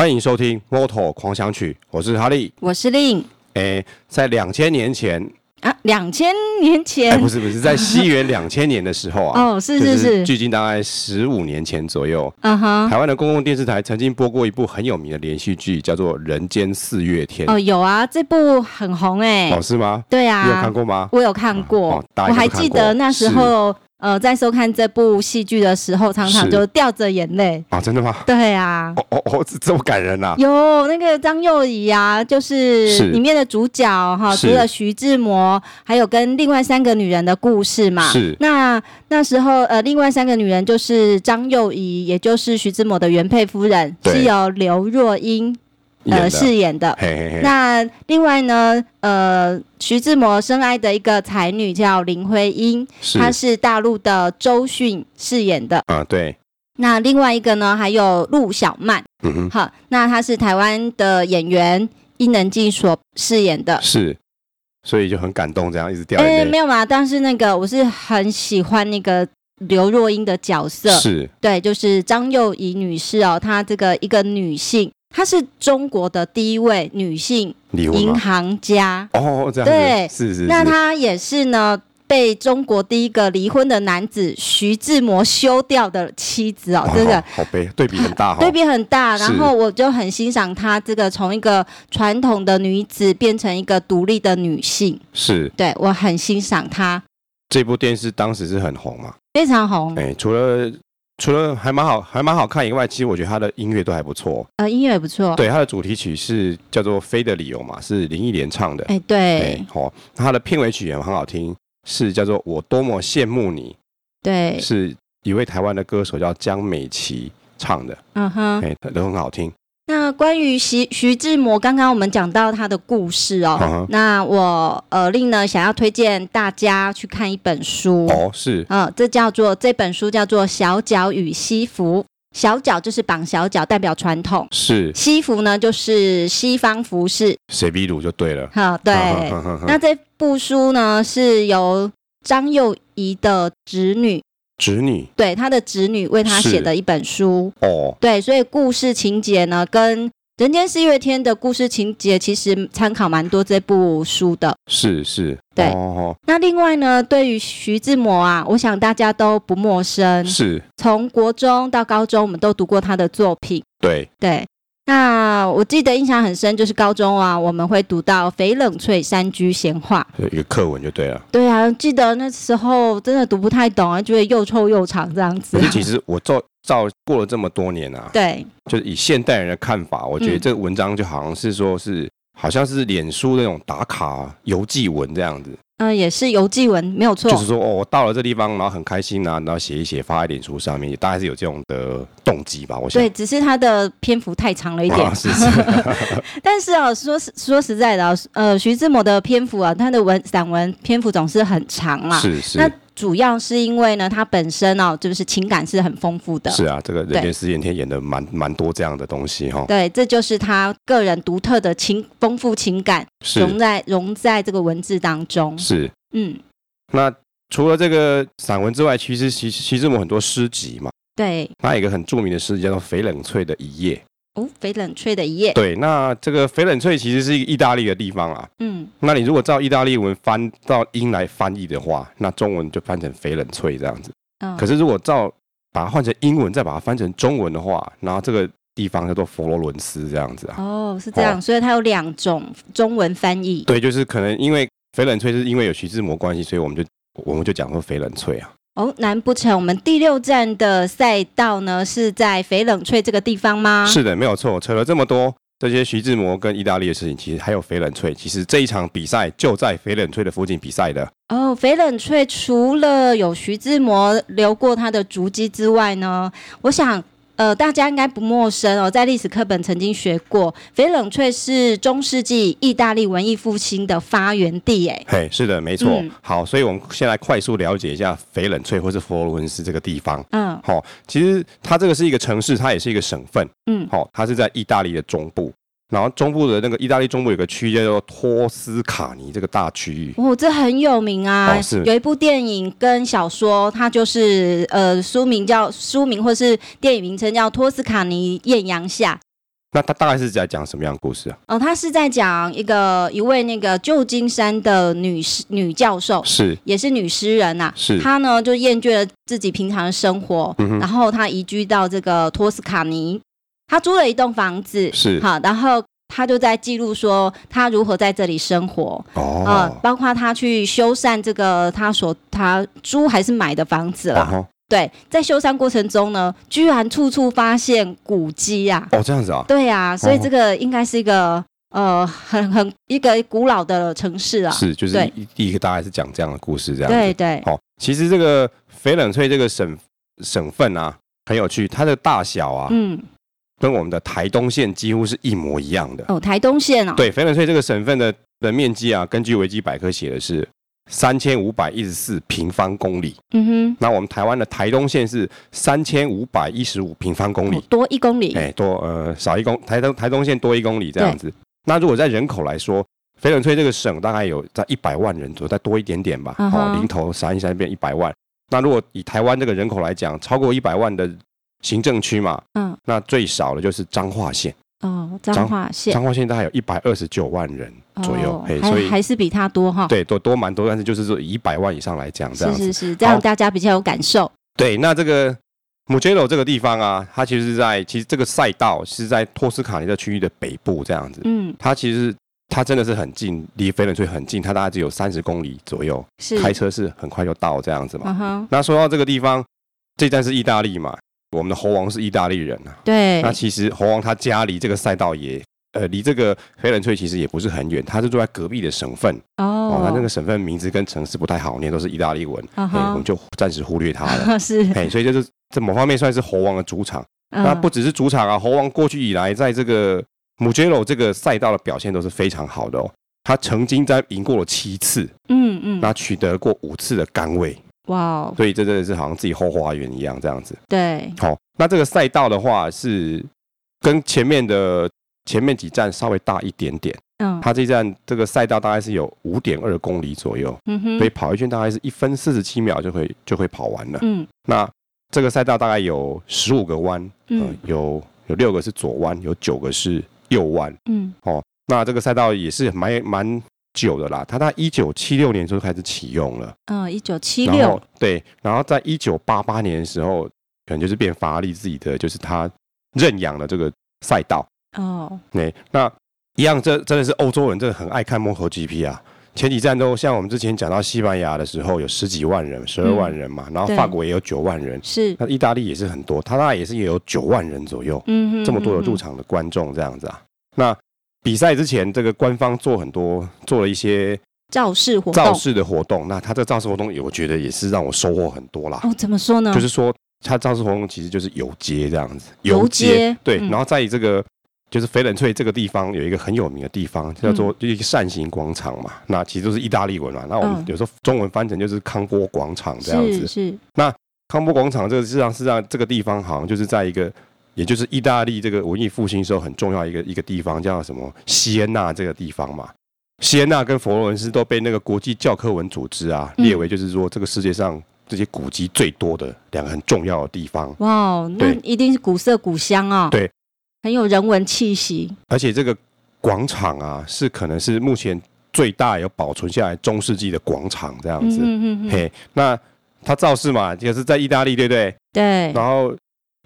欢迎收听《Moto 狂想曲》，我是哈利，我是令。哎，在两千年前。啊，两千年前，不是不是，在西元两千年的时候啊，哦，是是是，距今大概十五年前左右，嗯哼，台湾的公共电视台曾经播过一部很有名的连续剧，叫做《人间四月天》。哦，有啊，这部很红哎，哦，是吗？对啊，你有看过吗？我有看过，哦、我还记得那时候。呃，在收看这部戏剧的时候，常常就掉着眼泪啊！真的吗？对啊，哦哦哦，这么感人啊！有那个张幼仪啊，就是里面的主角哈，除了徐志摩，还有跟另外三个女人的故事嘛。是。那那时候呃，另外三个女人就是张幼仪，也就是徐志摩的原配夫人，是由刘若英。呃，饰演的。嘿嘿嘿。那另外呢，呃，徐志摩深爱的一个才女叫林徽因，她是大陆的周迅饰演的。啊，对。那另外一个呢，还有陆小曼。嗯哼。好，那她是台湾的演员伊能静所饰演的。是。所以就很感动，这样一直掉眼泪。哎，没有嘛，但是那个我是很喜欢那个刘若英的角色。是。对，就是张幼仪女士哦，她这个一个女性。她是中国的第一位女性银行家哦，这样对，是是，是。那她也是呢，被中国第一个离婚的男子徐志摩休掉的妻子哦，这个好，好悲，对比很大，对比很大。然后我就很欣赏她这个从一个传统的女子变成一个独立的女性，是对我很欣赏她。这部电视当时是很红嘛？非常红。哎，除了。除了还蛮好，还蛮好看以外，其实我觉得他的音乐都还不错。呃，音乐也不错。对，他的主题曲是叫做《飞的理由》嘛，是林忆莲唱的。哎，对。哦，他的片尾曲也很好听，是叫做《我多么羡慕你》。对。是一位台湾的歌手叫江美琪唱的。嗯哼。哎，都很好听。那关于徐徐志摩，刚刚我们讲到他的故事哦。Uh-huh. 那我呃令呢想要推荐大家去看一本书哦，是，嗯，这叫做这本书叫做《小脚与西服》，小脚就是绑小脚，代表传统，是，西服呢就是西方服饰，谁比鲁就对了。好，对。那这部书呢是由张幼仪的侄女。侄女，对，他的侄女为他写的一本书。哦，对，所以故事情节呢，跟《人间四月天》的故事情节其实参考蛮多这部书的，是是，对。哦、那另外呢，对于徐志摩啊，我想大家都不陌生，是，从国中到高中，我们都读过他的作品，对。对。那我记得印象很深，就是高中啊，我们会读到《翡冷翠山居闲话》，一个课文就对了。对啊，记得那时候真的读不太懂啊，觉得又臭又长这样子。其实我照照过了这么多年啊，对，就是以现代人的看法，我觉得这个文章就好像是说是，是好像是脸书那种打卡游记文这样子。嗯、呃，也是游记文，没有错。就是说，哦，我到了这地方，然后很开心啊，然后写一写，发在脸书上面，也大概是有这种的动机吧。我想，对，只是它的篇幅太长了一点。啊、是是。但是啊，说实说实在的啊，呃，徐志摩的篇幅啊，他的文散文篇幅总是很长嘛。是是。那主要是因为呢，他本身哦，就是情感是很丰富的。是啊，这个人间四月天演的蛮蛮多这样的东西哈、哦。对，这就是他个人独特的情丰富情感，融在融在这个文字当中。是。嗯。那除了这个散文之外，其实徐徐志摩很多诗集嘛。对。他有一个很著名的诗集叫做《翡冷翠的一夜》。哦，翡冷翠的一夜。对，那这个翡冷翠其实是一个意大利的地方啊。嗯。那你如果照意大利文翻到英来翻译的话，那中文就翻成翡冷翠这样子。嗯。可是如果照把它换成英文，再把它翻成中文的话，然后这个地方叫做佛罗伦斯这样子啊。哦，是这样，哦、所以它有两种中文翻译。对，就是可能因为。翡冷翠是因为有徐志摩关系，所以我们就我们就讲说翡冷翠啊。哦，难不成我们第六站的赛道呢是在翡冷翠这个地方吗？是的，没有错。扯了这么多这些徐志摩跟意大利的事情，其实还有翡冷翠。其实这一场比赛就在翡冷翠的附近比赛的。哦，翡冷翠除了有徐志摩留过他的足迹之外呢，我想。呃，大家应该不陌生哦，在历史课本曾经学过，翡冷翠是中世纪意大利文艺复兴的发源地，哎，嘿，是的，没错。嗯、好，所以我们先来快速了解一下翡冷翠或是佛罗伦斯这个地方。嗯，好，其实它这个是一个城市，它也是一个省份。嗯，好，它是在意大利的中部。然后中部的那个意大利中部有个区叫做托斯卡尼这个大区域哦，这很有名啊，哦、是有一部电影跟小说，它就是呃书名叫书名或是电影名称叫《托斯卡尼艳阳下》。那他大概是在讲什么样的故事啊？哦，他是在讲一个一位那个旧金山的女诗女教授，是也是女诗人呐、啊。是她呢就厌倦了自己平常的生活，嗯、然后她移居到这个托斯卡尼，她租了一栋房子，是好，然后他就在记录说他如何在这里生活，哦，呃，包括他去修缮这个他所他租还是买的房子了。哦对，在修缮过程中呢，居然处处发现古迹啊！哦，这样子啊？对啊，所以这个应该是一个、哦、呃很很一个古老的城市啊。是，就是第一,个大概是讲这样的故事，这样子。对对。好、哦，其实这个翡冷翠这个省省份啊，很有趣，它的大小啊，嗯，跟我们的台东县几乎是一模一样的。哦，台东县哦。对，翡冷翠这个省份的的面积啊，根据维基百科写的是。三千五百一十四平方公里。嗯哼，那我们台湾的台东县是三千五百一十五平方公里，哦、多一公里。哎、欸，多呃少一公台东台东县多一公里这样子。那如果在人口来说，翡冷翠这个省大概有在一百万人左右，再多一点点吧。嗯、哦，零头闪一闪变一百万。那如果以台湾这个人口来讲，超过一百万的行政区嘛，嗯，那最少的就是彰化县。哦，彰化县，彰化县大概有一百二十九万人左右，哦、所以还是比它多哈。对，多多蛮多，但是就是说以一百万以上来讲，这样子是是是，这样大家比较有感受。对，那这个 Mugello 这个地方啊，它其实是在其实这个赛道是在托斯卡尼的区域的北部这样子。嗯，它其实它真的是很近，离翡冷翠很近，它大概只有三十公里左右，是开车是很快就到这样子嘛。嗯哼。那说到这个地方，这站是意大利嘛？我们的猴王是意大利人啊，对。那其实猴王他家离这个赛道也，呃，离这个黑人翠其实也不是很远，他是住在隔壁的省份。哦。哦，那那个省份名字跟城市不太好念，都是意大利文，我们就暂时忽略他了。是。哎、欸，所以就是在某方面算是猴王的主场。嗯、那不只是主场啊，猴王过去以来在这个 Mugello 这个赛道的表现都是非常好的哦。他曾经在赢过了七次，嗯嗯，那取得过五次的杆位。哇，wow, 所以这真的是好像自己后花园一样这样子。对，好、哦，那这个赛道的话是跟前面的前面几站稍微大一点点。嗯，它这站这个赛道大概是有五点二公里左右。嗯哼，所以跑一圈大概是一分四十七秒就会就会跑完了。嗯，那这个赛道大概有十五个弯，嗯、呃，有有六个是左弯，有九个是右弯。嗯，哦，那这个赛道也是蛮蛮。久的啦，他在一九七六年就开始启用了。嗯，一九七六。对，然后在一九八八年的时候，可能就是变法拉利自己的，就是他认养了这个赛道。哦，对，那一样，这真的是欧洲人，真的很爱看 MotoGP 啊。前几站都像我们之前讲到西班牙的时候，有十几万人，十二万人嘛。嗯、然后法国也有九万人，是。那意大利也是很多，他那也是也有九万人左右。嗯哼，这么多的入场的观众这样子啊，那。比赛之前，这个官方做很多做了一些造势活动，造势的活动。那他这个造势活动，我觉得也是让我收获很多啦。哦，怎么说呢？就是说，他造势活动其实就是游街这样子。游街，对。嗯、然后在这个就是翡冷翠这个地方有一个很有名的地方，叫做就一个扇形广场嘛。嗯、那其实都是意大利文嘛。那我们有时候中文翻成就是康波广场这样子。是。是那康波广场这个实际上是让这个地方好像就是在一个。也就是意大利这个文艺复兴时候很重要一个一个地方，叫什么？西恩纳这个地方嘛。西恩纳跟佛罗伦斯都被那个国际教科文组织啊列为，就是说这个世界上这些古迹最多的两个很重要的地方。哇，那一定是古色古香啊、哦。对，很有人文气息。而且这个广场啊，是可能是目前最大有保存下来中世纪的广场这样子。嗯嗯嗯。嘿，那它造势嘛，就是在意大利，对不对？对。然后。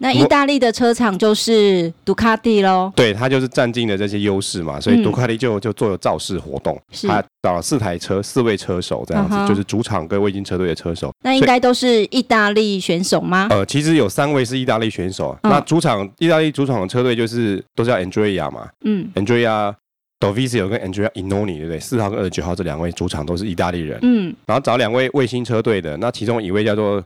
那意大利的车厂就是杜卡迪喽，对，他就是占尽了这些优势嘛，所以杜卡迪就就做了造势活动，他找了四台车，四位车手这样子，就是主场跟卫星车队的车手。那应该都是意大利选手吗？呃，其实有三位是意大利选手，那主场意大利主场的车队就是都是叫 Andrea 嘛，嗯，Andrea Dovizio 跟 Andrea Iannone 对不对？四号跟二十九号这两位主场都是意大利人，嗯，然后找两位卫星车队的，那其中一位叫做。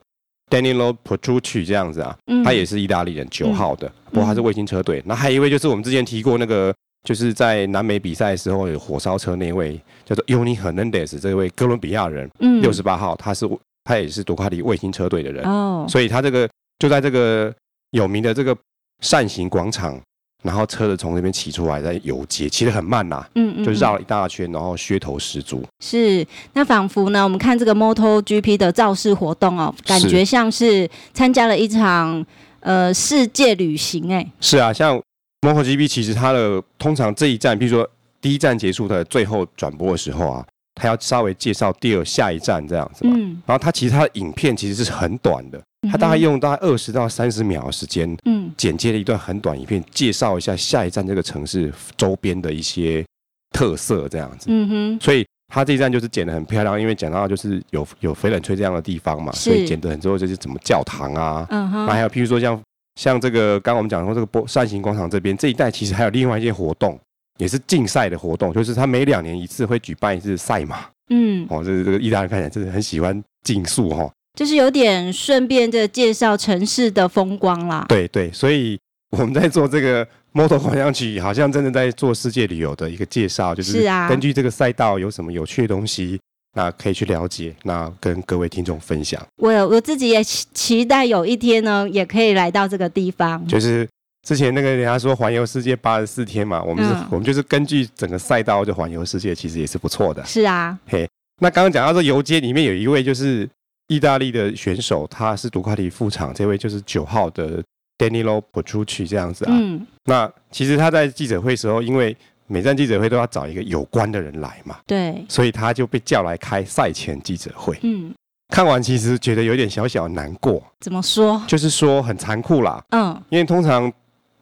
Danilo Petrucci 这样子啊，嗯、他也是意大利人，九号的，嗯、不过他是卫星车队。那、嗯、还有一位就是我们之前提过那个，就是在南美比赛的时候有火烧车那位，叫做 Johnny Hernandez 这位哥伦比亚人，六十八号，他是他也是杜卡迪卫星车队的人，哦，所以他这个就在这个有名的这个扇形广场。然后车子从那边骑出来，在游街，骑得很慢呐、啊，嗯，嗯，就绕了一大圈，然后噱头十足。是，那仿佛呢，我们看这个 MotoGP 的造势活动哦，感觉像是参加了一场呃世界旅行哎。是啊，像 MotoGP 其实它的通常这一站，比如说第一站结束的最后转播的时候啊，它要稍微介绍第二下一站这样子嘛。嗯。然后它其实它的影片其实是很短的，它大概用大概二十到三十秒的时间，嗯，剪接了一段很短影片，介绍一下下一站这个城市周边的一些特色这样子。嗯哼。所以。他这一站就是剪得很漂亮，因为讲到就是有有翡冷翠这样的地方嘛，所以剪得很之后就是怎么教堂啊，嗯哼，还有譬如说像像这个刚刚我们讲说这个波扇形广场这边这一带，其实还有另外一些活动，也是竞赛的活动，就是他每两年一次会举办一次赛马，嗯，哦，这是这个意大利看起来真的很喜欢竞速哈，就是有点顺便的介绍城市的风光啦，对对，所以我们在做这个。摩托狂想曲好像真的在做世界旅游的一个介绍，就是根据这个赛道有什么有趣的东西，那可以去了解，那跟各位听众分享。我我自己也期期待有一天呢，也可以来到这个地方。就是之前那个人家说环游世界八十四天嘛，我们是、嗯，我们就是根据整个赛道就环游世界，其实也是不错的。是啊，嘿，那刚刚讲到这游街里面有一位就是意大利的选手，他是杜卡迪副厂，这位就是九号的。Danilo Petrucci 这样子啊，嗯，那其实他在记者会的时候，因为每站记者会都要找一个有关的人来嘛，对，所以他就被叫来开赛前记者会。嗯，看完其实觉得有点小小难过。怎么说？就是说很残酷啦。嗯，因为通常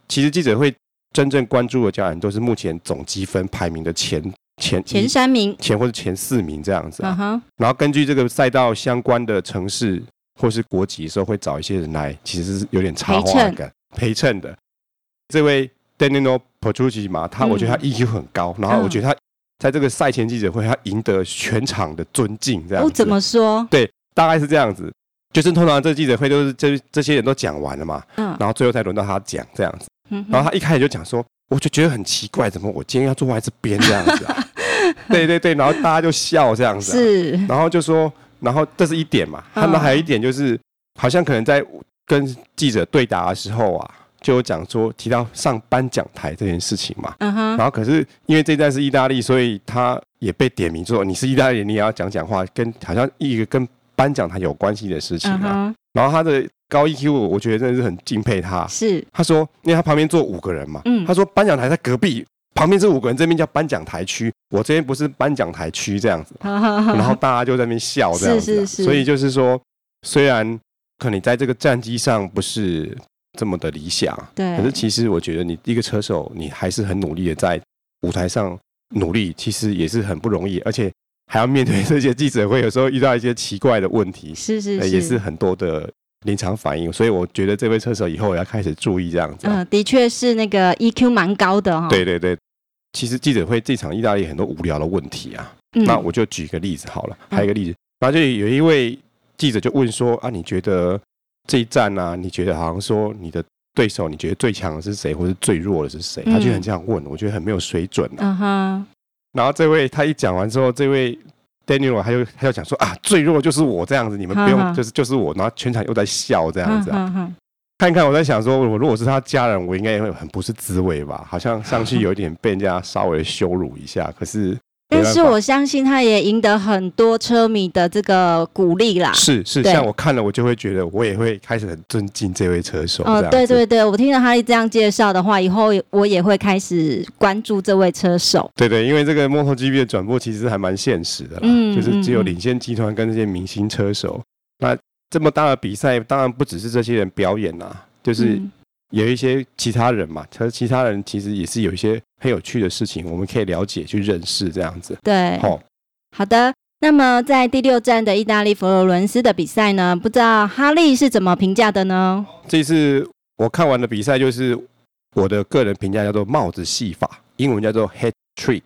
其实记者会真正关注的家人都是目前总积分排名的前前前三名，前或者前四名这样子啊。Uh-huh. 然后根据这个赛道相关的城市。或是国籍的时候会找一些人来，其实是有点插话的陪衬的。这位 Danilo Petrucci 嘛，他我觉得他 EQ 很高，嗯，然后我觉得他在这个赛前记者会，他赢得全场的尊敬。这样子，哦，怎么说？对，大概是这样子。就是通常这记者会都是这这些人都讲完了嘛，嗯，然后最后才轮到他讲这样子。然后他一开始就讲说，我就觉得很奇怪，怎么我今天要坐在这边这样子啊？对对对，然后大家就笑这样子，啊，是，然后就说。然后这是一点嘛，他们还有一点就是，好像可能在跟记者对答的时候啊，就有讲说提到上颁奖台这件事情嘛。嗯哼。然后可是因为这站是意大利，所以他也被点名说你是意大利人，你也要讲讲话，跟好像一个跟颁奖台有关系的事情啊。然后他的高 EQ，我觉得真的是很敬佩他。是。他说，因为他旁边坐五个人嘛。嗯。他说颁奖台在隔壁。旁边这五个人，这边叫颁奖台区，我这边不是颁奖台区这样子，然后大家就在那边笑这样子，是是是，所以就是说，虽然可能你在这个战绩上不是这么的理想，对，可是其实我觉得你一个车手，你还是很努力的在舞台上努力，其实也是很不容易，而且还要面对这些记者会，有时候遇到一些奇怪的问题，是是是，也是很多的。临场反应，所以我觉得这位车手以后要开始注意这样子。嗯、呃，的确是那个 EQ 蛮高的哈、哦。对对对，其实记者会这场意大利很多无聊的问题啊、嗯，那我就举一个例子好了。还有一个例子，然后就有一位记者就问说啊，你觉得这一站呢、啊？你觉得好像说你的对手，你觉得最强的是谁，或是最弱的是谁？他就很这样问，我觉得很没有水准、啊。嗯哼。然后这位他一讲完之后，这位。Daniel 他就他就讲说啊，最弱就是我这样子，你们不用，就是就是我，然后全场又在笑这样子啊。看看我在想说，我如果是他家人，我应该也会很不是滋味吧？好像上去有一点被人家稍微羞辱一下，可是。但是我相信他也赢得很多车迷的这个鼓励啦。是是，像我看了，我就会觉得我也会开始很尊敬这位车手。哦，对对对，我听到他这样介绍的话，以后我也会开始关注这位车手。对对，因为这个 MotoGP 的转播其实还蛮现实的啦，嗯，就是只有领先集团跟这些明星车手。那这么大的比赛，当然不只是这些人表演啦，就是。有一些其他人嘛，其实其他人其实也是有一些很有趣的事情，我们可以了解去认识这样子。对，好，好的。那么在第六站的意大利佛罗伦斯的比赛呢，不知道哈利是怎么评价的呢？这次我看完的比赛就是我的个人评价叫做帽子戏法，英文叫做 hat trick。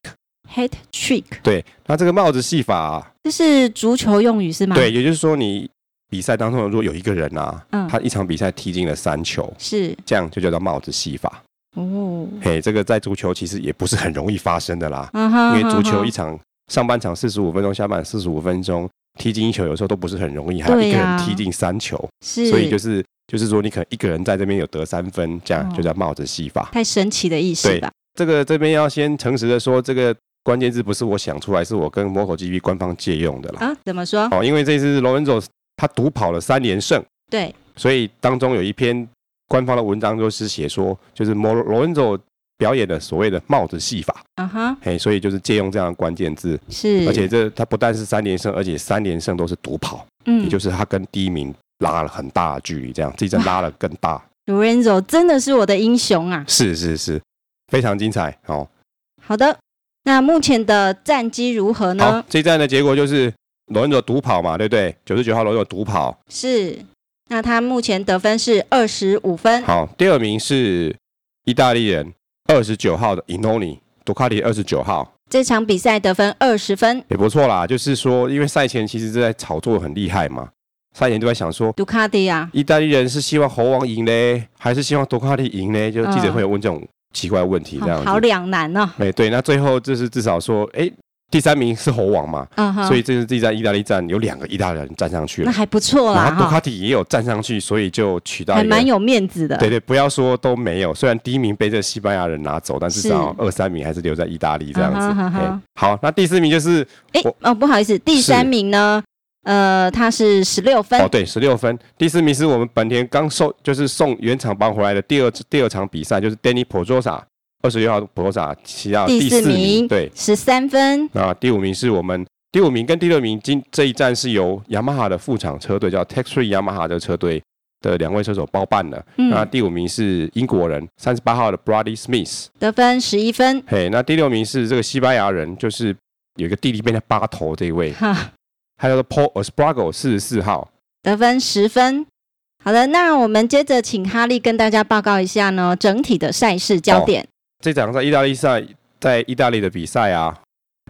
hat trick。对，那这个帽子戏法啊，这是足球用语是吗？对，也就是说你。比赛当中，如果有一个人啊，嗯、他一场比赛踢进了三球，是这样就叫做帽子戏法。哦，嘿，这个在足球其实也不是很容易发生的啦。因为足球一场上半场四十五分钟，下半场四十五分钟踢进一球，有时候都不是很容易，还有一个人踢进三球，是，所以就是就是说，你可能一个人在这边有得三分，这样就叫帽子戏法。太神奇的意思吧？对，这个这边要先诚实的说，这个关键字不是我想出来，是我跟 MotoGP 官方借用的啦。啊，怎么说？哦，因为这次 Lorenzo 他独跑了三连胜，对，所以当中有一篇官方的文章就是写说，就是罗罗恩佐表演的所谓的帽子戏法，啊哈，嘿，所以就是借用这样的关键字，是，而且这他不但是三连胜，而且三连胜都是独跑，嗯，也就是他跟第一名拉了很大的距离，这样这一阵拉了更大。罗恩佐真的是我的英雄啊！是是是，非常精彩哦。好的，那目前的战绩如何呢？好，这一战的结果就是罗恩佐独跑嘛，对不对？九十九号罗恩佐独跑是。那他目前得分是二十五分。好，第二名是意大利人二十九号的 Iannone，杜卡迪二十九号。这场比赛得分二十分，也不错啦。就是说，因为赛前其实是在炒作很厉害嘛，赛前都在想说，杜卡迪啊，意大利人是希望猴王赢嘞，还是希望杜卡迪赢嘞？就记者会有问这种奇怪的问题，这样好两难哦。哎，对，那最后就是至少说，哎。第三名是猴王嘛，uh huh. 所以这是这一站意大利站有两个意大利人站上去了，那还不错啦。然后杜卡迪也有站上去，所以就取到还蛮有面子的。对对，不要说都没有，虽然第一名被这西班牙人拿走，但至少二三名还是留在意大利这样子。Uh huh, uh. 好，那第四名就是哎哦，不好意思，第三名呢，呃，他是十六分。哦，对，十六分。第四名是我们本田刚送，就是送原厂帮回来的第二第二场比赛，就是 Danny Pedrosa。二十六号普罗萨骑到第四名，对，十三分。那第五名是我们第五名跟第六名，今这一站是由雅马哈的副厂车队叫 Tech Three 雅马哈的车队的两位车手包办的。嗯、那第五名是英国人三十八号的 Brady Smith，得分十一分。嘿，那第六名是这个西班牙人，就是有一个弟弟变成八头这一位，哈，还有个 Paul Espargaro 四十四号，得分十分。好的，那我们接着请哈利跟大家报告一下呢，整体的赛事焦点。哦这场在意大利赛，在意大利的比赛啊，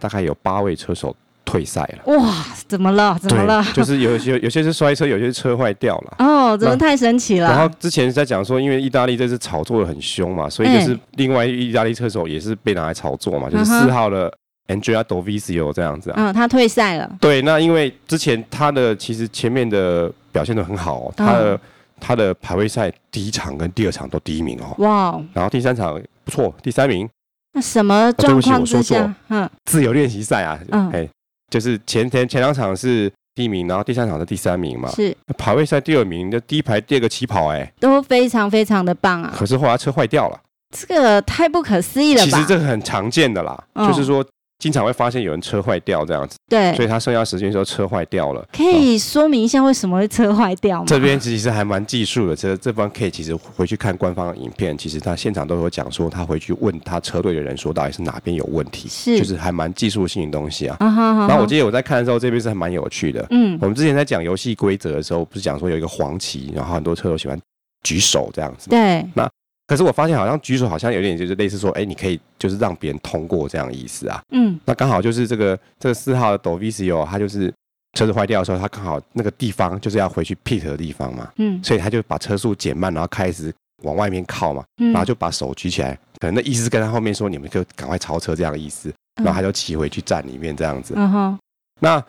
大概有八位车手退赛了。哇，怎么了？怎么了？就是有些有些是摔车，有些是车坏掉了。哦，真的太神奇了。然后之前在讲说，因为意大利这次炒作的很凶嘛，所以就是另外意大利车手也是被拿来炒作嘛，就是四号的 Andrea Dovizio 这样子啊。嗯，他退赛了。对，那因为之前他的其实前面的表现都很好，哦，他的。他的排位赛第一场跟第二场都第一名哦，哇然后第三场不错，第三名。那什么状况之下？嗯，自由练习赛啊，嗯，哎，就是前前前两场是第一名，然后第三场是第三名嘛。是排位赛第二名，就第一排第二个起跑，哎，都非常非常的棒啊。可是后来车坏掉了，这个太不可思议了吧？其实这个很常见的啦，哦、就是说。经常会发现有人车坏掉这样子，对，所以他剩下时间的时候车坏掉了。可以说明一下为什么会车坏掉吗？这边其实还蛮技术的，这这方可以其实回去看官方的影片，其实他现场都有讲说，他回去问他车队的人说到底是哪边有问题，是，就是还蛮技术性的东西啊。然后我记得我在看的时候，这边是还蛮有趣的。嗯，我们之前在讲游戏规则的时候，不是讲说有一个黄旗，然后很多车手喜欢举手这样子。对，那。可是我发现好像举手好像有点就是类似说，哎，你可以就是让别人通过这样的意思啊。嗯，那刚好就是这个这个四号的 Dovizio，他就是车子坏掉的时候，他刚好那个地方就是要回去 pit 的地方嘛。嗯，所以他就把车速减慢，然后开始往外面靠嘛。嗯，然后就把手举起来，可能那意思是跟他后面说，你们就赶快超车这样的意思。然后他就骑回去站里面这样子。嗯哼。那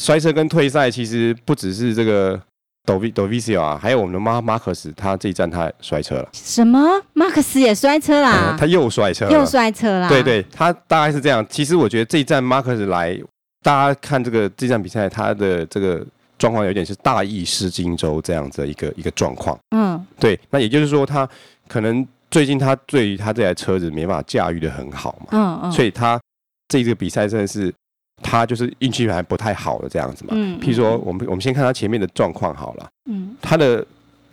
摔车跟退赛其实不只是这个。Dovizio 啊，还有我们的马马克斯，他这一站他摔车了。什么？马克斯也摔车啦？嗯、他又摔车了，又摔车啦？对对，他大概是这样。其实我觉得这一站马克斯来，大家看这个这站比赛，他的这个状况有点是大意失荆州这样子的一个一个状况。嗯，对。那也就是说，他可能最近他对于他这台车子没办法驾驭的很好嘛。嗯嗯。所以他这个比赛真的是。他就是运气还不太好的这样子嘛，嗯，譬如说，我们我们先看他前面的状况好了，嗯，他的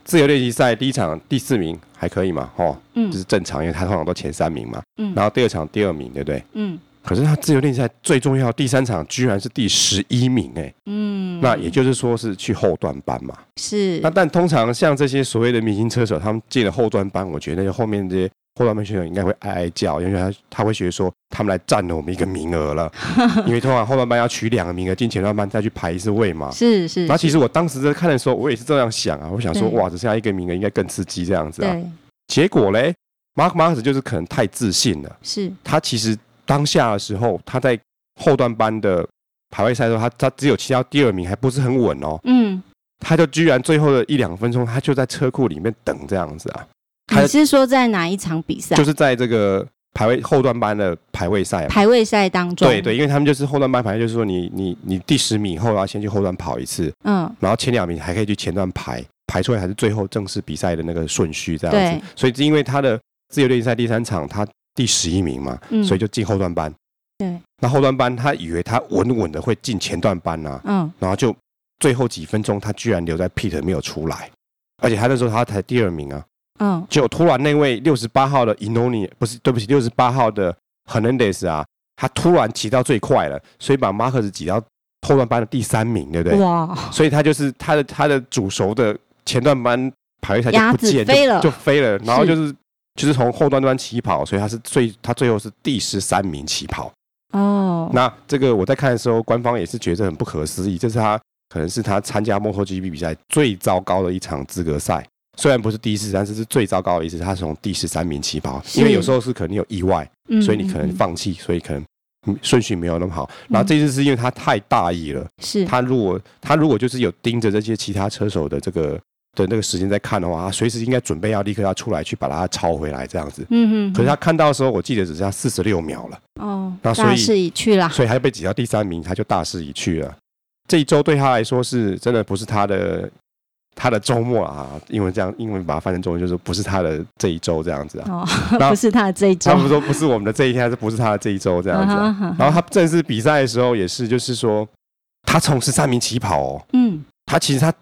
自由练习赛第一场第四名还可以嘛，哦，嗯，就是正常，因为他通常都前三名嘛，嗯，然后第二场第二名，对不对？嗯，可是他自由练习赛最重要第三场居然是第十一名，哎，嗯，那也就是说是去后段班嘛，是，那但通常像这些所谓的明星车手，他们进了后段班，我觉得那后面这些。后段班选手应该会哀哀叫，因为他他会觉得说他们来占了我们一个名额了，因为通常后段班要取两个名额进前段班再去排一次位嘛。是是。那其实我当时在看的时候，我也是这样想啊，我想说哇，只剩下一个名额应该更刺激这样子啊。对结果嘞，Mark Marquez 就是可能太自信了。是。他其实当下的时候，他在后段班的排位赛的时候，他他只有骑到第二名，还不是很稳哦。嗯。他就居然最后的一两分钟，他就在车库里面等这样子啊。你是说在哪一场比赛？就是在这个排位后段班的排位赛。排位赛当中，对对，因为他们就是后段班排，就是说你你你第十名以后要先去后段跑一次，嗯，然后前两名还可以去前段排，排出来还是最后正式比赛的那个顺序这样子。所以因为他的自由练习赛第三场他第十一名嘛，嗯、所以就进后段班。对，那后段班他以为他稳稳的会进前段班啊，嗯，然后就最后几分钟他居然留在 Peter 没有出来，而且他那时候他才第二名啊，嗯，就突然那位六十八号的 Iannone 不是，对不起，六十八号的 Hernandez 啊，他突然骑到最快了，所以把马克斯挤到后段班的第三名，对不对？哇，所以他就是他的他的主熟的前段班排位赛就不见飞了就，就飞了，然后就是。就是从后端端起跑，所以他是最他最后是第十三名起跑。哦，那这个我在看的时候，官方也是觉得很不可思议。这是他可能是他参加 MotoGP 比赛最糟糕的一场资格赛，虽然不是第一次，但是是最糟糕的一次。他从第十三名起跑，因为有时候是可能有意外，所以你可能放弃，所以可能顺序没有那么好。然后这次是因为他太大意了，是他如果他如果就是有盯着这些其他车手的这个。的那个时间在看的话，他随时应该准备要立刻要出来去把它超回来这样子。嗯哼。可是他看到的时候，我记得只剩下四十六秒了。哦。那所以大势已去了。所以他就被挤到第三名，他就大势已去了。这一周对他来说是真的不是他的他的周末啊，因为这样英文把它翻成中文就是不是他的这一周这样子啊。哦。不是他的这一周。他们说不是我们的这一天，还是不是他的这一周这样子，啊。Uh huh. 然后他正式比赛的时候也是，就是说他从十三名起跑哦。嗯。他其实他。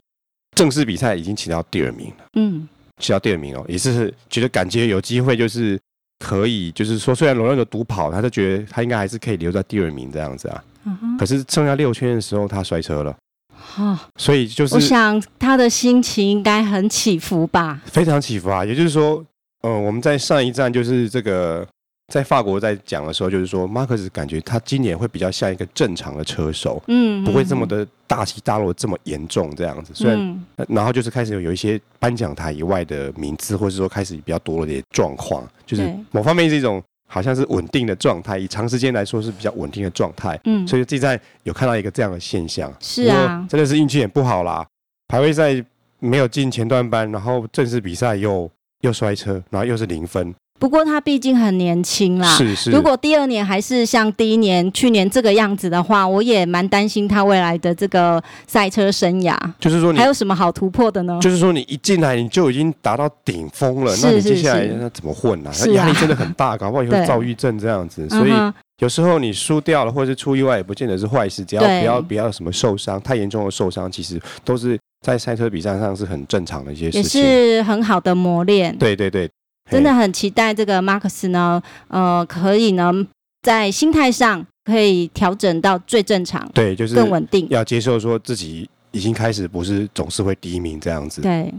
正式比赛已经起到第二名了，嗯，起到第二名哦，也是觉得感觉有机会，就是可以，就是说虽然罗伦有独跑，他就觉得他应该还是可以留在第二名这样子啊。嗯、哼可是剩下六圈的时候，他摔车了，哈，所以就是我想他的心情应该很起伏吧，非常起伏啊。也就是说，呃，我们在上一站就是这个。在法国在讲的时候，就是说，马克思感觉他今年会比较像一个正常的车手，嗯，不会这么的大起大落这么严重这样子。虽然，嗯、然后就是开始有有一些颁奖台以外的名次，或者说开始比较多的一些状况，就是某方面是一种好像是稳定的状态，以长时间来说是比较稳定的状态。嗯，所以这站有看到一个这样的现象，是啊，真的是运气也不好啦，排位赛没有进前段班，然后正式比赛又又摔车，然后又是零分。不过他毕竟很年轻啦，是是。如果第二年还是像第一年去年这个样子的话，我也蛮担心他未来的这个赛车生涯。就是说，还有什么好突破的呢？就是说，你一进来你就已经达到顶峰了，是是是，那你接下来那怎么混呢？啊？压力真的很大，搞不好以后 躁郁症这样子。所以有时候你输掉了，或者是出意外，也不见得是坏事。只要不要不要什么受伤，太严重的受伤，其实都是在赛车比赛上是很正常的一些事情，也是很好的磨练。对对对。真的很期待这个马克斯呢，呃，可以呢，在心态上可以调整到最正常，对，就是更稳定，要接受说自己已经开始不是总是会第一名这样子。对，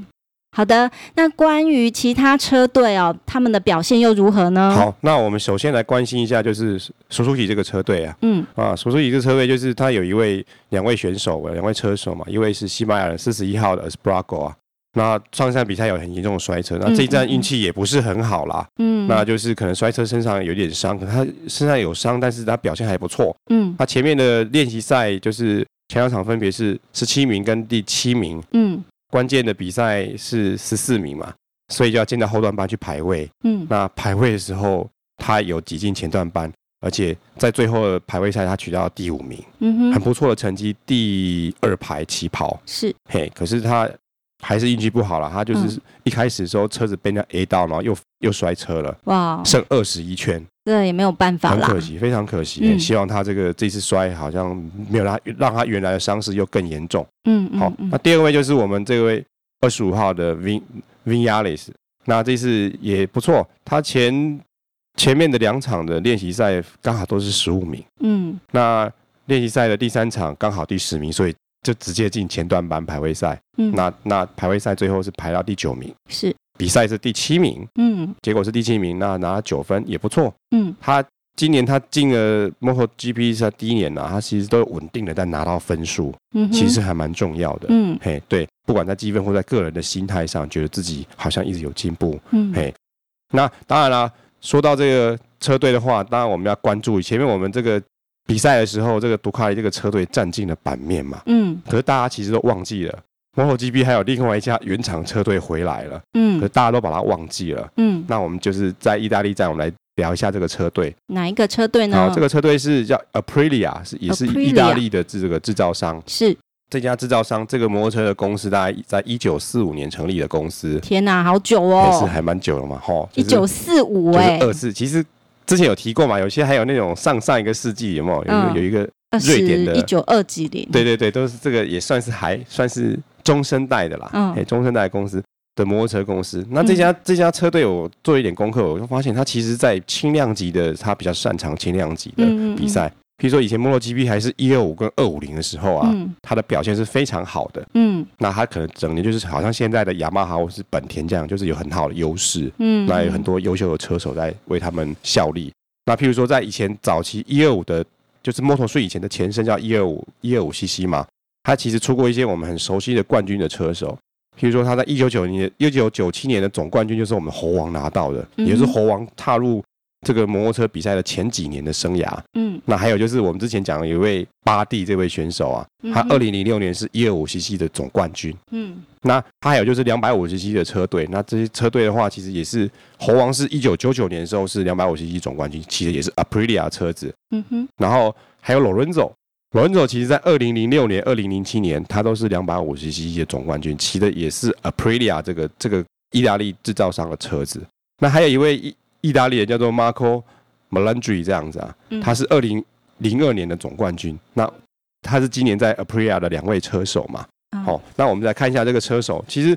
好的。那关于其他车队哦，他们的表现又如何呢？好，那我们首先来关心一下，就是 Suzuki 这个车队啊，嗯，啊，Suzuki 这个车队就是他有一位两位选手，两位车手嘛，一位是西班牙人四十一号的 Espargaro 啊。那上一站比赛有很严重的摔车，那这一站运气也不是很好啦。嗯，那就是可能摔车身上有点伤，可他身上有伤，但是他表现还不错。嗯，他前面的练习赛就是前两场分别是十七名跟第七名。嗯，关键的比赛是十四名嘛，所以就要进到后段班去排位。嗯，那排位的时候他有挤进前段班，而且在最后的排位赛他取到第五名。嗯哼，很不错的成绩，第二排起跑。是，嘿，可是他。还是运气不好了，他就是一开始的时候车子被人家 A 到，然后又又摔车了。哇！剩二十一圈，这也没有办法了，很可惜，非常可惜。嗯、希望他这个这次摔好像没有让他让他原来的伤势又更严重。嗯，好。那第二位就是我们这位二十五号的 Vin Vinales，那这次也不错，他前前面的两场的练习赛刚好都是十五名。嗯，那练习赛的第三场刚好第十名，所以。就直接进前段班排位赛，嗯，那那排位赛最后是排到第九名，是。比赛是第七名，嗯，结果是第七名，那拿九分也不错，嗯，他今年他进了 MotoGP 是他第一年呐，他其实都稳定的在拿到分数，嗯，其实还蛮重要的，嗯，嘿，对，不管在积分或在个人的心态上，觉得自己好像一直有进步，嗯，嘿，那当然了，说到这个车队的话，当然我们要关注前面我们这个。比赛的时候，这个杜卡迪这个车队占尽了版面嘛。嗯。可是大家其实都忘记了，MotoGP 还有另外一家原厂车队回来了。嗯。可是大家都把它忘记了。嗯。那我们就是在意大利站，我们来聊一下这个车队。哪一个车队呢？好，这个车队是叫 Aprilia，是也是意大利的这个制造商。是。这家制造商，这个摩托车的公司，大概在一九四五年成立的公司。天哪，好久哦！也是还蛮久了嘛，吼。一九四五哎，二四。其实之前有提过嘛，有些还有那种上上一个世纪，有没有？有一个有一个瑞典的，一九二几年。对对对，都是这个，也算是还算是中生代的啦。嗯，哎，中生代公司的摩托车公司。那这家、嗯、这家车队，我做一点功课，我就发现它其实在轻量级的，它比较擅长轻量级的比赛。嗯嗯比如说以前 MotoGP 还是一二五跟二五零的时候啊，嗯、它的表现是非常好的。嗯，那它可能整年就是好像现在的雅马哈或是本田这样，就是有很好的优势。嗯，那有很多优秀的车手在为他们效力。那譬如说在以前早期一二五的，就是 Moto3 以前的前身叫一二五一二五 CC 嘛，它其实出过一些我们很熟悉的冠军的车手。譬如说他在一九九年一九九七年的总冠军就是我们猴王拿到的，嗯、也就是猴王踏入。这个摩托车比赛的前几年的生涯，嗯，那还有就是我们之前讲的有一位巴蒂这位选手啊，他二零零六年是一二五 CC 的总冠军，嗯，那他还有就是两百五十 CC 的车队，那这些车队的话，其实也是猴王是一九九九年的时候是两百五十 CC 总冠军，其实也是 Aprilia 车子，嗯哼，然后还有 Lorenzo，Lorenzo 其实在二零零六年、二零零七年，他都是两百五十 CC 的总冠军，骑的也是 Aprilia 这个这个意大利制造商的车子，那还有一位一。意大利人叫做 Marco Melandri 这样子啊，他是二零零二年的总冠军。那他是今年在 Aprilia 的两位车手嘛？好，那我们来看一下这个车手。其实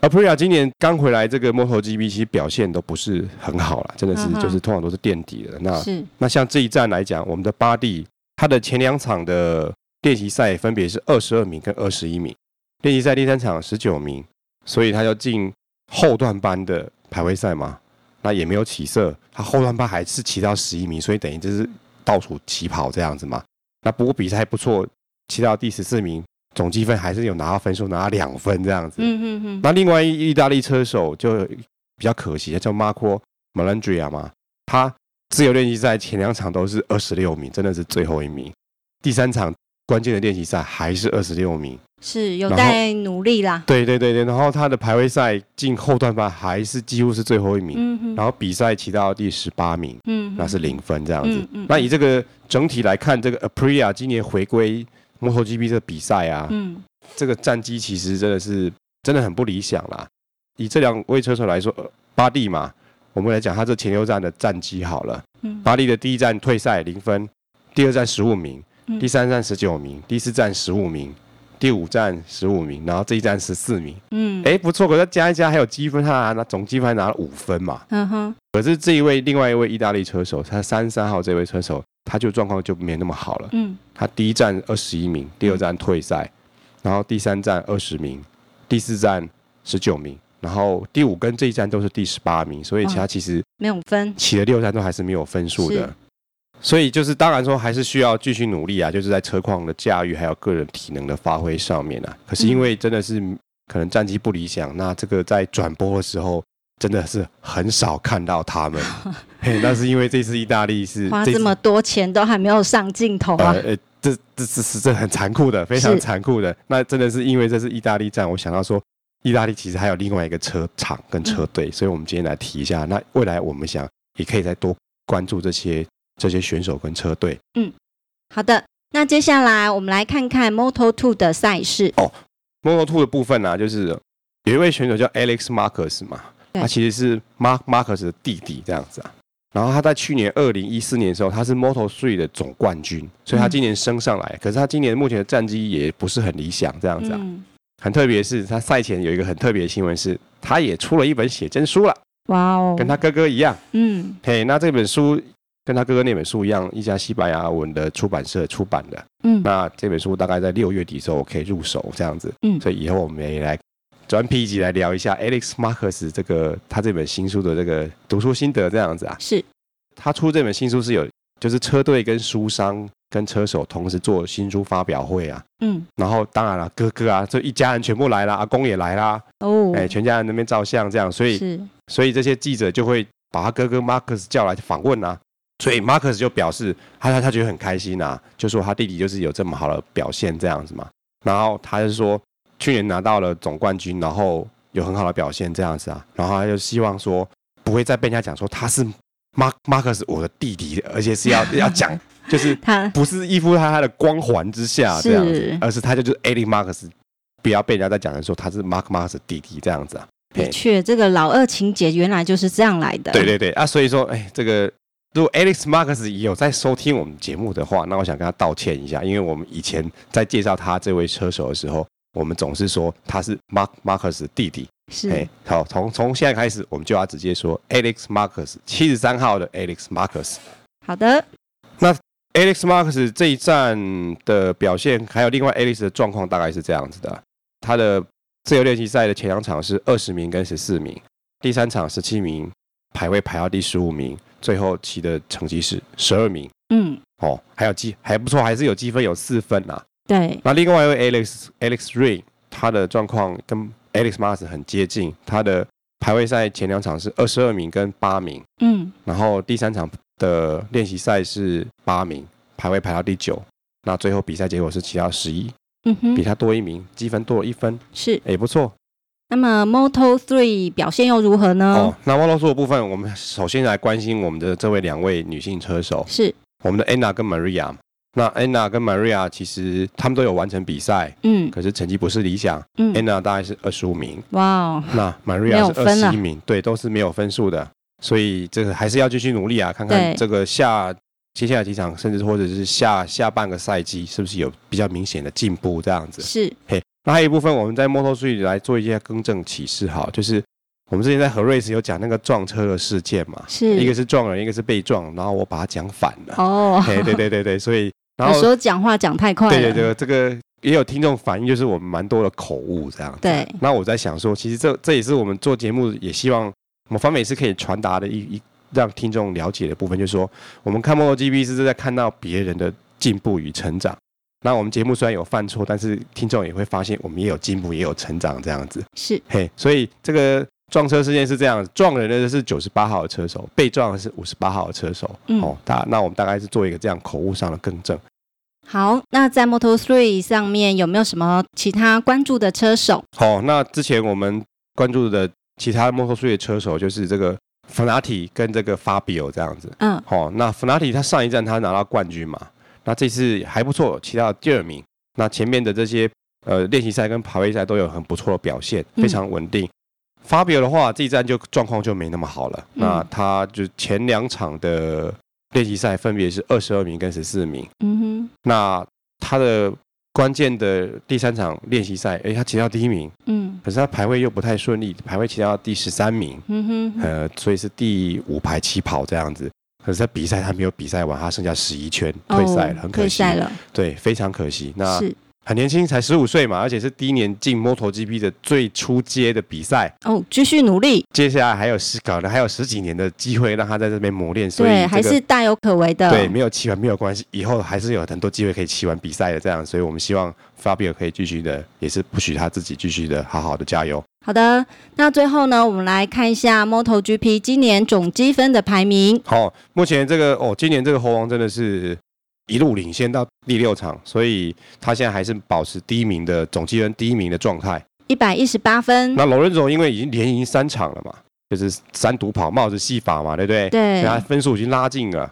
Aprilia 今年刚回来这个 MotoGP，其实表现都不是很好了，真的是就是通常都是垫底的。那那像这一站来讲，我们的巴蒂他的前两场的练习赛分别是二十二名跟二十一名，练习赛第三场十九名，所以他要进后段班的排位赛嘛。那也没有起色，他后段班还是骑到十一名，所以等于就是倒数起跑这样子嘛。那不过比赛还不错，骑到第十四名，总积分还是有拿到分数，拿到两分这样子。嗯嗯嗯。那另外一意大利车手就比较可惜，他叫 Marco Melandri 嘛，他自由练习赛前两场都是二十六名，真的是最后一名。第三场关键的练习赛还是二十六名。是有待努力啦。对对对对，然后他的排位赛进后段班还是几乎是最后一名，嗯、哼然后比赛骑到第十八名，嗯、那是零分这样子。嗯嗯、那以这个整体来看，这个 Aprilia 今年回归 MotoGP 这个比赛啊，嗯、这个战绩其实真的是真的很不理想啦。以这两位车手来说，巴蒂嘛，我们来讲他这前六站的战绩好了。嗯、巴蒂的第一站退赛零分，第二站十五名，第三站十九名，第四站十五名。第五站十五名，然后这一站十四名，嗯，哎，不错，可是加一加还有积分，他拿，总积分还拿了五分嘛，嗯哼。可是这一位另外一位意大利车手，他三十三号这位车手，他就状况就没那么好了，嗯，他第一站二十一名，第二站退赛，然后第三站二十名，第四站十九名，然后第五跟这一站都是第十八名，所以其他其实没有分，起了六站都还是没有分数的。所以就是当然说还是需要继续努力啊，就是在车况的驾驭还有个人体能的发挥上面啊。可是因为真的是可能战绩不理想，那这个在转播的时候真的是很少看到他们。嘿，那是因为这次意大利是花这么多钱都还没有上镜头啊。呃，这这这是这很残酷的，非常残酷的。那真的是因为这是意大利站，我想到说意大利其实还有另外一个车厂跟车队，嗯、所以我们今天来提一下。那未来我们想也可以再多关注这些。这些选手跟车队，嗯，好的，那接下来我们来看看 Moto Two 的赛事哦。Moto Two 的部分呢、啊，就是有一位选手叫 Alex Marcus 嘛，他其实是 Marc Marquez 的弟弟这样子啊。然后他在去年二零一四年的时候，他是 Moto Three 的总冠军，所以他今年升上来。嗯、可是他今年目前的战绩也不是很理想这样子啊。嗯、很特别是，他赛前有一个很特别的新闻是，他也出了一本写真书了。哇哦，跟他哥哥一样。嗯，嘿，那这本书。跟他哥哥那本书一样，一家西班牙文的出版社出版的。嗯，那这本书大概在六月底的时候可以入手，这样子。嗯，所以以后我们也来专辟一集来聊一下 Alex Marcus 这个他这本新书的这个读书心得，这样子啊。是，他出这本新书是有，就是车队跟书商跟车手同时做新书发表会啊。嗯，然后当然了，哥哥啊，这一家人全部来了，阿公也来啦。哦，哎，全家人那边照相这样，所以是，所以这些记者就会把他哥哥 Marcus 叫来访问啊。所以马克思就表示，他他他觉得很开心啊，就说他弟弟就是有这么好的表现这样子嘛。然后他就说，去年拿到了总冠军，然后有很好的表现这样子啊。然后他就希望说，不会再被人家讲说他是马马克思我的弟弟，而且是要要讲，就是他不是依附他他的光环之下这样子，而是他就就是 Alex Marcus，不要被人家在讲的时候他是 Mark Marcus 弟弟这样子啊。的确，这个老二情节原来就是这样来的。对对对啊，所以说，哎，这个如果 Alex Marcus 有在收听我们节目的话，那我想跟他道歉一下，因为我们以前在介绍他这位车手的时候，我们总是说他是 Mark Marcus 的弟弟。是，哎，好，从从现在开始，我们就要直接说 Alex Marcus 七十三号的 Alex Marcus。好的，那 Alex Marcus 这一站的表现，还有另外 Alex 的状况，大概是这样子的，他的。自由练习赛的前两场是二十名跟十四名，第三场十七名，排位排到第十五名，最后骑的成绩是十二名。嗯，哦，还有积还不错，还是有积分有四分呐、啊。对。那另外一位 Alex Alex Ray，他的状况跟 Alex Marquez 很接近，他的排位赛前两场是二十二名跟八名。嗯。然后第三场的练习赛是八名，排位排到第九，那最后比赛结果是骑到十一。嗯哼，比他多一名，积分多了一分，是，也不错。那么 Moto Three 表现又如何呢？哦，那 Moto3 的部分，我们首先来关心我们的这位两位女性车手，是我们的 Anna 跟 Maria。那 Anna 跟 Maria 其实他们都有完成比赛，嗯，可是成绩不是理想。嗯，Anna 大概是二十五名，哇哦，那 Maria 是二十一名，对，都是没有分数的，所以这个还是要继续努力啊，看看这个下。接下来几场，甚至或者是下下半个赛季，是不是有比较明显的进步？这样子是。嘿，那还有一部分，我们在 Moto3 来做一些更正启示哈，就是我们之前在和 race 有讲那个撞车的事件嘛，是一个是撞人，一个是被撞，然后我把它讲反了。哦，嘿，对对对对，所以 然后有时候讲话讲太快了。对对对，这个也有听众反映，就是我们蛮多的口误这样子。对。那我在想说，其实这这也是我们做节目也希望某方面是可以传达的一一。让听众了解的部分，就是说，我们看 MotoGP 是在看到别人的进步与成长。那我们节目虽然有犯错，但是听众也会发现我们也有进步，也有成长这样子。是，嘿，所以这个撞车事件是这样，撞人的是九十八号的车手，被撞的是五十八号的车手。嗯，哦，大那我们大概是做一个这样口误上的更正。好，那在 Moto3 上面有没有什么其他关注的车手？好，那之前我们关注的其他 Moto3 的车手就是这个。Fenati 跟这个 Fabio 这样子，嗯，好、哦，那 Fenati 他上一站他拿到冠军嘛，那这次还不错，骑到第二名。那前面的这些呃练习赛跟排位赛都有很不错的表现，非常稳定。嗯、Fabio 的话，这一站就状况就没那么好了。嗯、那他就前两场的练习赛分别是二十二名跟十四名。嗯哼，那他的。关键的第三场练习赛，哎，他骑到第一名，嗯，可是他排位又不太顺利，排位骑到第十三名，嗯哼，呃，所以是第五排起跑这样子。可是他比赛他没有比赛完，他剩下十一圈退赛了，哦、很可惜，退赛了，对，非常可惜。那。很年轻，才十五岁嘛，而且是第一年进 MotoGP 的最初阶的比赛哦，继续努力。接下来还有十，可能还有十几年的机会让他在这边磨练，所以、这个、还是大有可为的。对，没有骑完没有关系，以后还是有很多机会可以骑完比赛的。这样，所以我们希望 Fabio 可以继续的，也是不许他自己继续的好好的加油。好的，那最后呢，我们来看一下 MotoGP 今年总积分的排名。好，目前这个哦，今年这个猴王真的是。一路领先到第六场，所以他现在还是保持第一名的总积分第一名的状态，一百一十八分。那罗伦佐因为已经连赢三场了嘛，就是三赌跑帽子戏法嘛，对不对？对。他分数已经拉近了。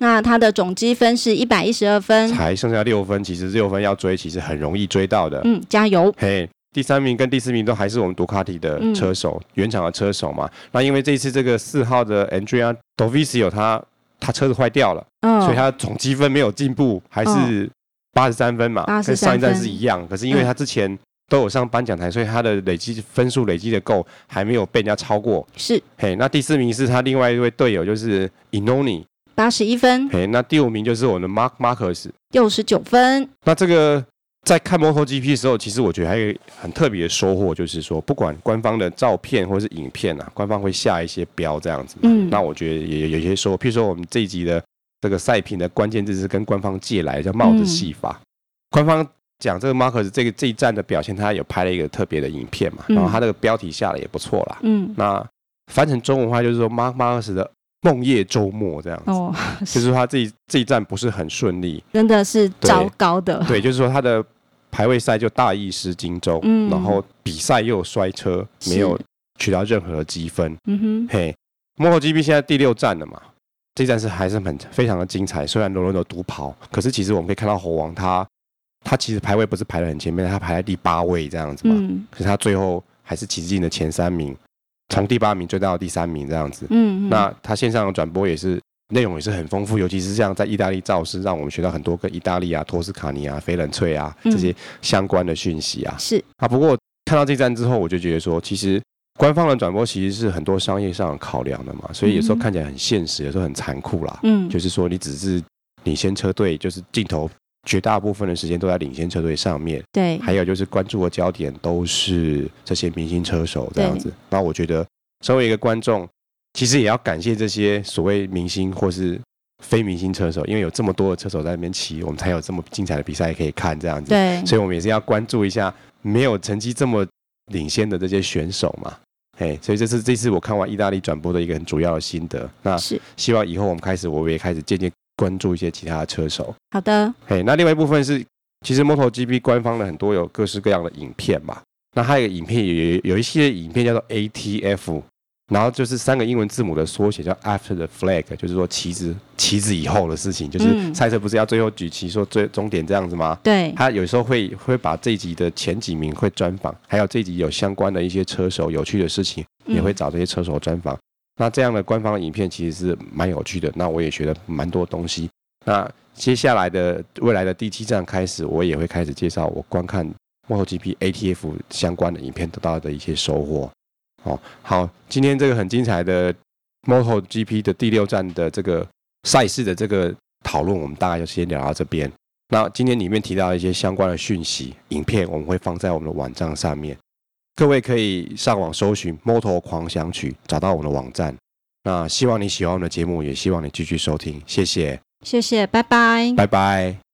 那他的总积分是一百一十二分，才剩下六分。其实六分要追，其实很容易追到的。嗯，加油。嘿，第三名跟第四名都还是我们杜卡迪的车手，嗯、原厂的车手嘛。那因为这一次这个四号的 Andrea Dovizioso 他。他车子坏掉了，哦、所以他总积分没有进步，还是八十三分嘛，哦、跟上一站是一样。可是因为他之前都有上颁奖台，嗯、所以他的累积分数累积的够，还没有被人家超过。是，嘿，那第四名是他另外一位队友，就是 Iannone，八十一分。嘿，那第五名就是我们的 Mark Marcus，六十九分。那这个。在看 MotoGP 的时候，其实我觉得还有很特别的收获，就是说，不管官方的照片或是影片啊，官方会下一些标这样子。嗯，那我觉得也有些说，譬如说我们这一集的这个赛品的关键字是跟官方借来叫帽子戏法。嗯、官方讲这个 Marcus 这个这一站的表现，他有拍了一个特别的影片嘛，然后他这个标题下的也不错啦。嗯，那翻成中文话就是说，Mark Marcus 的梦夜周末这样子。哦，就是说他这一这一站不是很顺利，真的是糟糕的。对，就是说他的。排位赛就大意失荆州，嗯，然后比赛又有摔车，没有取到任何的积分。嗯哼，嘿，MotoGP 现在第六站了嘛，这站是还是很非常的精彩。虽然罗伦多独跑，可是其实我们可以看到猴王他他其实排位不是排得很前面，他排在第八位这样子嘛。嗯。可是他最后还是骑进了前三名，从第八名追到了第三名这样子。嗯。那他线上的转播也是内容也是很丰富，尤其是像在意大利造势，让我们学到很多跟意大利啊、托斯卡尼啊、翡冷翠啊这些相关的讯息啊。是啊。不过看到这站之后，我就觉得说，其实。官方的转播其实是很多商业上的考量的嘛，所以有时候看起来很现实，有时候很残酷啦。嗯，就是说你只是领先车队，就是镜头绝大部分的时间都在领先车队上面。对，还有就是关注的焦点都是这些明星车手这样子。那我觉得，身为一个观众，其实也要感谢这些所谓明星或是非明星车手，因为有这么多的车手在那边骑，我们才有这么精彩的比赛可以看这样子。对，所以我们也是要关注一下没有成绩这么领先的这些选手嘛。哎，所以这是这次我看完意大利转播的一个很主要的心得。那是希望以后我们开始，我也开始渐渐关注一些其他的车手。好的。哎，那另外一部分是，其实 MotoGP 官方的很多有各式各样的影片嘛。那还有一个影片有有一些影片叫做 ATF。然后就是三个英文字母的缩写，叫 After the Flag，就是说旗子旗子以后的事情，就是赛车不是要最后举旗说最终点这样子吗？对。他有时候会会把这一集的前几名会专访，还有这一集有相关的一些车手有趣的事情，也会找这些车手专访。那这样的官方的影片其实是蛮有趣的，那我也学了蛮多东西。那接下来的未来的第七站开始，我也会开始介绍我观看 MotoGP ATF 相关的影片得到的一些收获。哦，好，今天这个很精彩的 MotoGP 的第六站的这个赛事的这个讨论，我们大概就先聊到这边。那今天里面提到一些相关的讯息、影片，我们会放在我们的网站上面，各位可以上网搜寻《Moto 狂想曲》，找到我们的网站。那希望你喜欢我们的节目，也希望你继续收听，谢谢，谢谢，拜拜，拜拜。